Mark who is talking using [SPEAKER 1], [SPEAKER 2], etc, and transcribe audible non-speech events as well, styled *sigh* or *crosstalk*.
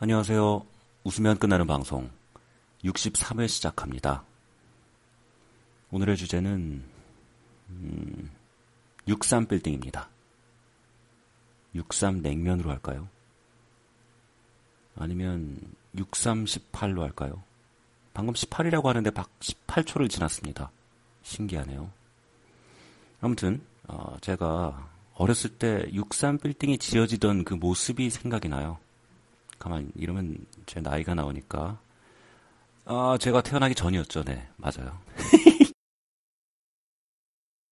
[SPEAKER 1] 안녕하세요. 웃으면 끝나는 방송 63회 시작합니다. 오늘의 주제는 음, 63 빌딩입니다. 63 냉면으로 할까요? 아니면 63 18로 할까요? 방금 18이라고 하는데 18초를 지났습니다. 신기하네요. 아무튼 어, 제가 어렸을 때 63 빌딩이 지어지던 그 모습이 생각이 나요. 가만 이러면 제 나이가 나오니까 아 제가 태어나기 전이었죠. 네 맞아요. *laughs*